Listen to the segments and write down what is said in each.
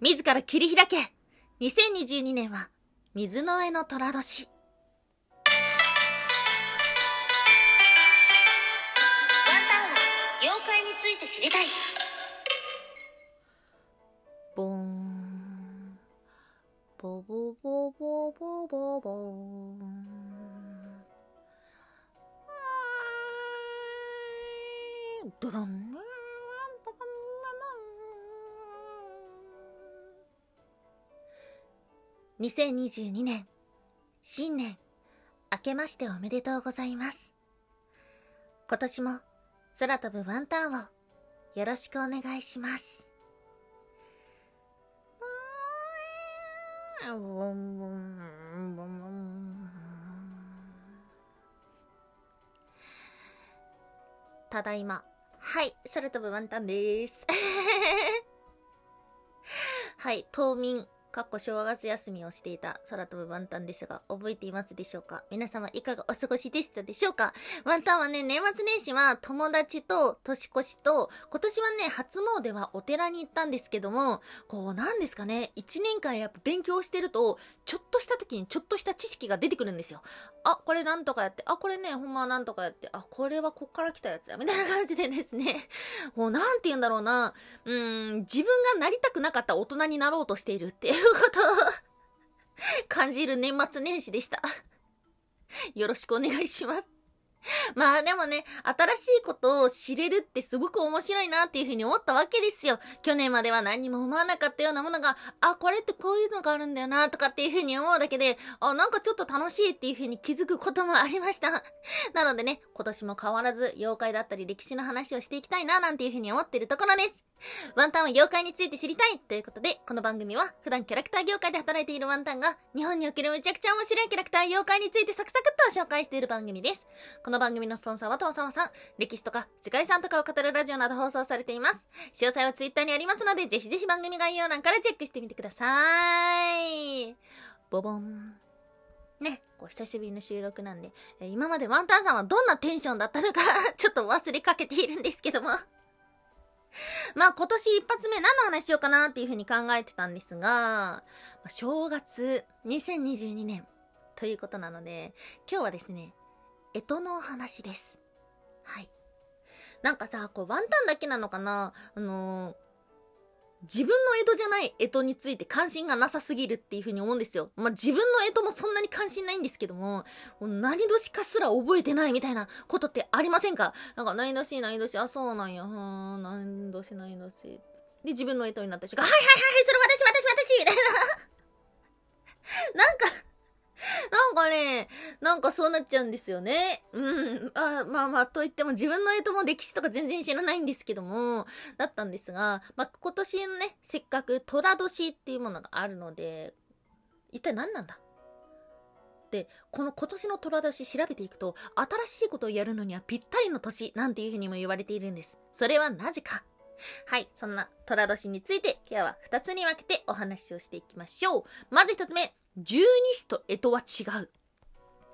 自ら切り開け !2022 年は、水の上の虎年。ワンタンは妖怪について知りたいボーン。ボボボボボボボーン。ドドン。2022年、新年、明けましておめでとうございます。今年も空飛ぶワンタンをよろしくお願いします。ただいま。はい、空飛ぶワンタンです。はい、冬眠、かっこ正月休みをしていた空飛ぶワンタンですが、覚えていますでしょうか？皆様いかがお過ごしでしたでしょうか？ワンタンはね、年末年始は友達と年越しと、今年はね、初詣はお寺に行ったんですけども、こう、なんですかね、一年間やっぱ勉強してると、ちょっとした時にちょっとした知識が出てくるんですよ。あ、これなんとかやって、あ、これね、ほんまはなんとかやって、あ、これはこっから来たやつや、みたいな感じでですね、もうなんて言うんだろうな、うーん、自分がなりたくなかった大人になろうとしているっていうことを感じる年末年始でした。よろしくお願いします。まあでもね、新しいことを知れるってすごく面白いなっていうふうに思ったわけですよ。去年までは何にも思わなかったようなものが、あ、これってこういうのがあるんだよなとかっていうふうに思うだけで、あ、なんかちょっと楽しいっていうふうに気づくこともありました。なのでね、今年も変わらず妖怪だったり歴史の話をしていきたいななんていうふうに思ってるところです。ワンタンは妖怪について知りたいということで、この番組は普段キャラクター業界で働いているワンタンが日本におけるめちゃくちゃ面白いキャラクター妖怪についてサクサクっと紹介している番組です。この番組のスポンサーはとわさわさん、歴史とか世界遺産とかを語るラジオなど放送されています。詳細はツイッターにありますので、ぜひぜひ番組概要欄からチェックしてみてください。ボボン。ね、こう久しぶりの収録なんで、今までワンタンさんはどんなテンションだったのか ちょっと忘れかけているんですけども。まあ今年一発目何の話しようかなっていうふうに考えてたんですが、正月2022年ということなので、今日はですね、干支のお話です。はい。なんかさ、こうワンタンだけなのかな？あのー自分の江戸じゃない江戸について関心がなさすぎるっていう風に思うんですよ。まあ、自分の江戸もそんなに関心ないんですけども、も何年かすら覚えてないみたいなことってありませんか？なんか、何年何年あ、そうなんや、はーん、何年何年で、自分の江戸になった瞬間、はいはいはいはい、それ私私私みたいな。なんか、そうなっちゃうんですよね。うん。あまあまあ、といっても自分の江戸も歴史とか全然知らないんですけども、だったんですが、まあ今年のね、せっかく寅年っていうものがあるので、一体何なんだ？で、この今年の寅年調べていくと、新しいことをやるのにはぴったりの年なんていうふうにも言われているんです。それはなぜか。はい、そんな寅年について今日は2つに分けてお話をしていきましょう。まず1つ目、十二支と干支は違う。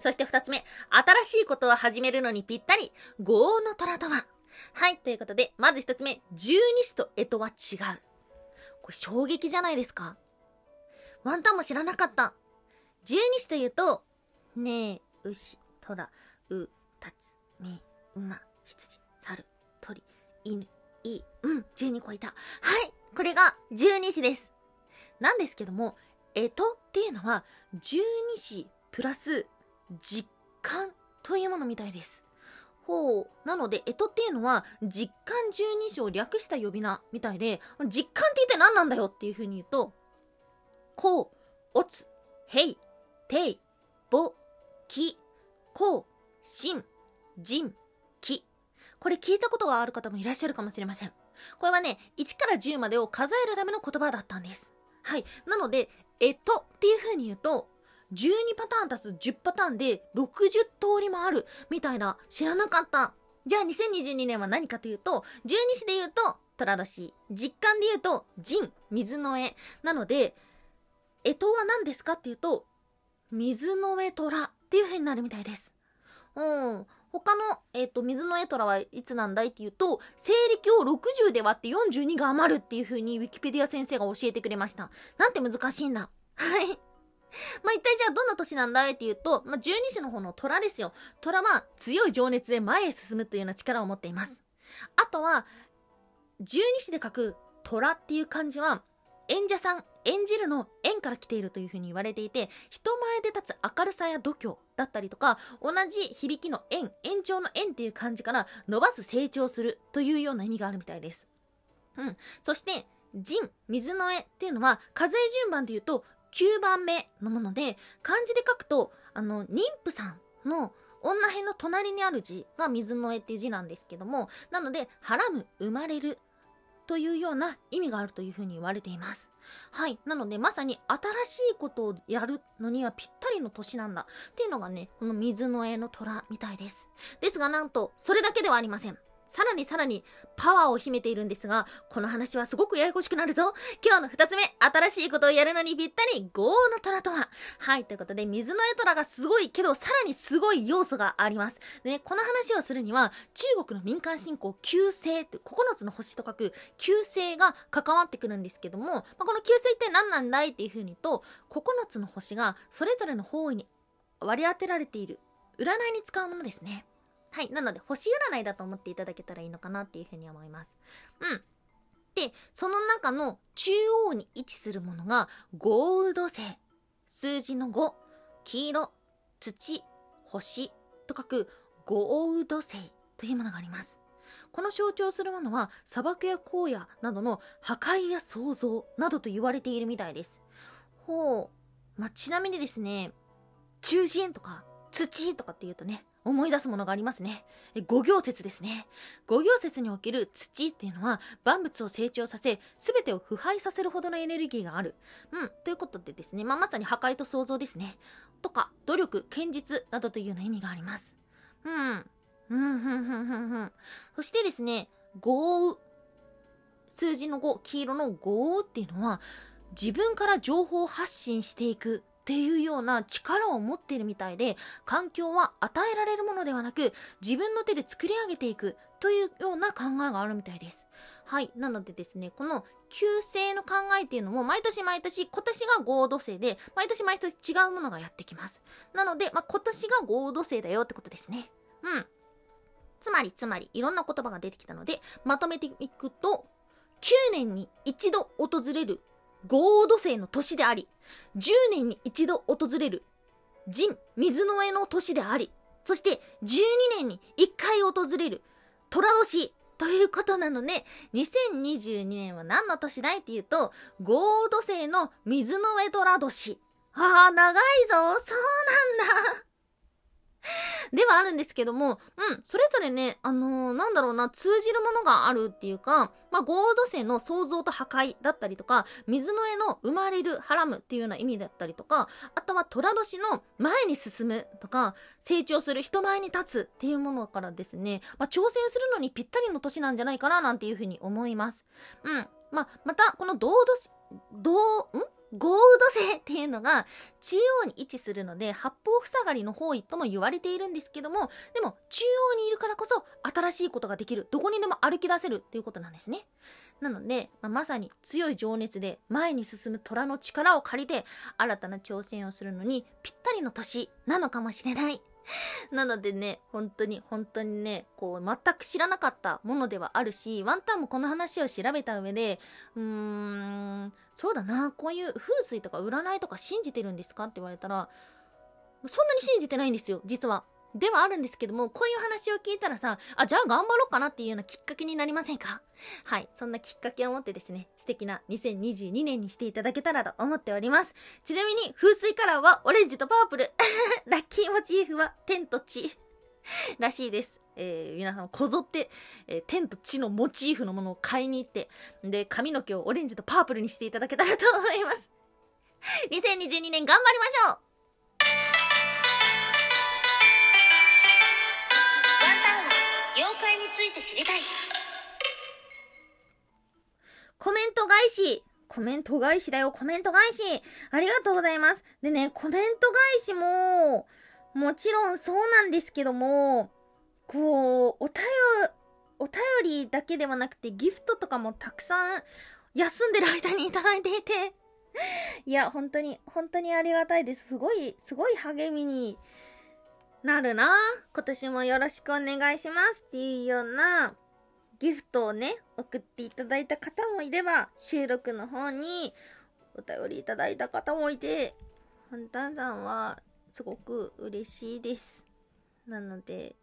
そして2つ目、新しいことを始めるのにぴったり、五黄の虎とは。はい、ということで、まず1つ目、十二支と干支は違う。これ衝撃じゃないですか。ワンタンも知らなかった。十二支というと、ねえ、牛、虎、う、たつ、み、馬、羊、猿、鳥、犬、い、うん、12個いた。はい、これが十二支です。なんですけども、干支っていうのは、十二支プラス実感というものみたいです。ほう。なので、干支っていうのは、実感十二支を略した呼び名みたいで、実感って一体何なんだよっていう風に言うと、こう、おつ、へい、てい、ぼ、き、こう、しん、じん、き。これ聞いたことがある方もいらっしゃるかもしれません。これはね、1から10までを数えるための言葉だったんです。はい。なので、えとっていう風に言うと、12パターン足す10パターンで60通りもあるみたいな知らなかった。じゃあ2022年は何かというと、十二支で言うと、虎年。実感で言うと、神、水の絵。なので、干支は何ですかっていうと、水の上虎っていう風になるみたいです。うん。他の、えっ、と、水のエトラはいつなんだいっていうと、西暦を60で割って42が余るっていう風にウィキペディア先生が教えてくれました。なんて難しいんだ。はい。まあ、一体じゃあどんな年なんだいっていうと、まあ、十二支の方の虎ですよ。虎は強い情熱で前へ進むというような力を持っています。あとは、十二支で書く虎っていう漢字は、演者さん、演じるの縁から来ているというふうに言われていて、人前で立つ明るさや度胸だったりとか、同じ響きの縁、延長の縁っていう漢字から伸ばす成長するというような意味があるみたいです。うん。そして、人、水の絵っていうのは、数え順番で言うと、9番目のもので、漢字で書くと、あの、妊婦さんの女編の隣にある字が水の絵っていう字なんですけども、なので、はらむ、生まれるというような意味があるというふうに言われています。はい。なので、まさに新しいことをやるのにはぴったりの年なんだ。っていうのがね、この水の絵の虎みたいです。ですが、なんと、それだけではありません。さらにさらにパワーを秘めているんですが、この話はすごくややこしくなるぞ。今日の二つ目、新しいことをやるのにぴったり、豪の虎とは。はい、ということで、水の絵虎がすごいけど、さらにすごい要素があります。でね、この話をするには、中国の民間信仰、旧星って9つの星と書く、旧星が関わってくるんですけども、まあ、この旧星って何なんだいっていう風にと、9つの星がそれぞれの方位に割り当てられている、占いに使うものですね。はい。なので、星占いだと思っていただけたらいいのかなっていうふうに思います。うん。で、その中の中央に位置するものが、ゴールド星。数字の5、黄色、土、星と書くゴールド星というものがあります。この象徴するものは砂漠や荒野などの破壊や創造などと言われているみたいです。ほう。まあ、ちなみにですね、中心とか土とかって言うとね、思い出すものがありますね。五行説ですね。五行説における土っていうのは万物を成長させ、すべてを腐敗させるほどのエネルギーがある。うん。ということでですね、まあ、まさに破壊と創造ですね。とか、努力、堅実などというような意味があります。うん。うん、ふんふんふんふん。そしてですね、豪雨。数字の5、黄色の豪雨っていうのは、自分から情報を発信していくっていうような力を持っているみたいで、環境は与えられるものではなく、自分の手で作り上げていくというような考えがあるみたいです。はい。なのでですね、この旧星の考えっていうのも、毎年毎年、今年が合土星で、毎年毎年違うものがやってきます。なので、まあ、今年が合土星だよってことですね。うん。つまり、つまり、いろんな言葉が出てきたので、まとめていくと、9年に一度訪れる合土星の年であり、10年に一度訪れる人水の上の年であり、そして12年に1回訪れる虎年ということなので、2022年は何の年だいっていうと、合土星の水の上虎年。ああ、長いぞ。そうなんだ。ではあるんですけども、うん、それぞれね、あのー、なんだろうな、通じるものがあるっていうか、まあ、合土星の創造と破壊だったりとか、水の絵の生まれる、はらむっていうような意味だったりとか、あとは虎年の前に進むとか、成長する、人前に立つっていうものからですね、まあ、挑戦するのにぴったりの年なんじゃないかななんていうふうに思います。うん。まあ、また、この同土、同、ん？ゴールド星っていうのが中央に位置するので八方塞がりの方位とも言われているんですけどもでも中央にいるからこそ新しいことができる。どこにでも歩き出せるっていうことなんですね。なので、まあ、まさに強い情熱で前に進む虎の力を借りて新たな挑戦をするのにぴったりの年なのかもしれない。なのでね、本当に本当にね、こう、全く知らなかったものではあるし、ワンタンもこの話を調べた上で、うーん、そうだな、こういう風水とか占いとか信じてるんですか？って言われたら、そんなに信じてないんですよ、実は。ではあるんですけども、こういう話を聞いたらさ、あ、じゃあ頑張ろうかなっていうようなきっかけになりませんか？はい。そんなきっかけを持ってですね、素敵な2022年にしていただけたらと思っております。ちなみに、風水カラーはオレンジとパープル。ラッキーモチーフは天と地。らしいです。えー、皆さんこぞって、えー、天と地のモチーフのものを買いに行って、で、髪の毛をオレンジとパープルにしていただけたらと思います。2022年頑張りましょう妖怪について知りたい。コメント返し。コメント返しだよ、コメント返し。ありがとうございます。でね、コメント返しも、もちろんそうなんですけども、こう、お便、お便りだけではなくてギフトとかもたくさん休んでる間にいただいていていや、本当に、本当にありがたいです。すごい、すごい励みになるな今年もよろしくお願いしますっていうようなギフトをね、送っていただいた方もいれば、収録の方にお便りいただいた方もいて、ハンタンさんはすごく嬉しいです。なので、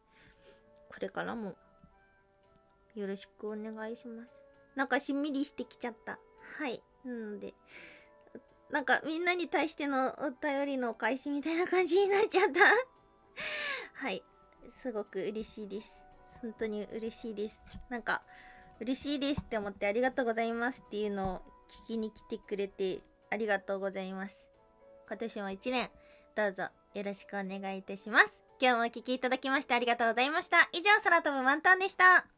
これからもよろしくお願いします。なんかしんみりしてきちゃった。はい。なので、なんかみんなに対してのお便りのお返しみたいな感じになっちゃった。はい。すごく嬉しいです。本当に嬉しいです。なんか、嬉しいですって思ってありがとうございますっていうのを聞きに来てくれてありがとうございます。今年も一年、どうぞよろしくお願いいたします。今日もお聴きいただきましてありがとうございました。以上、空飛ぶ満タンでした。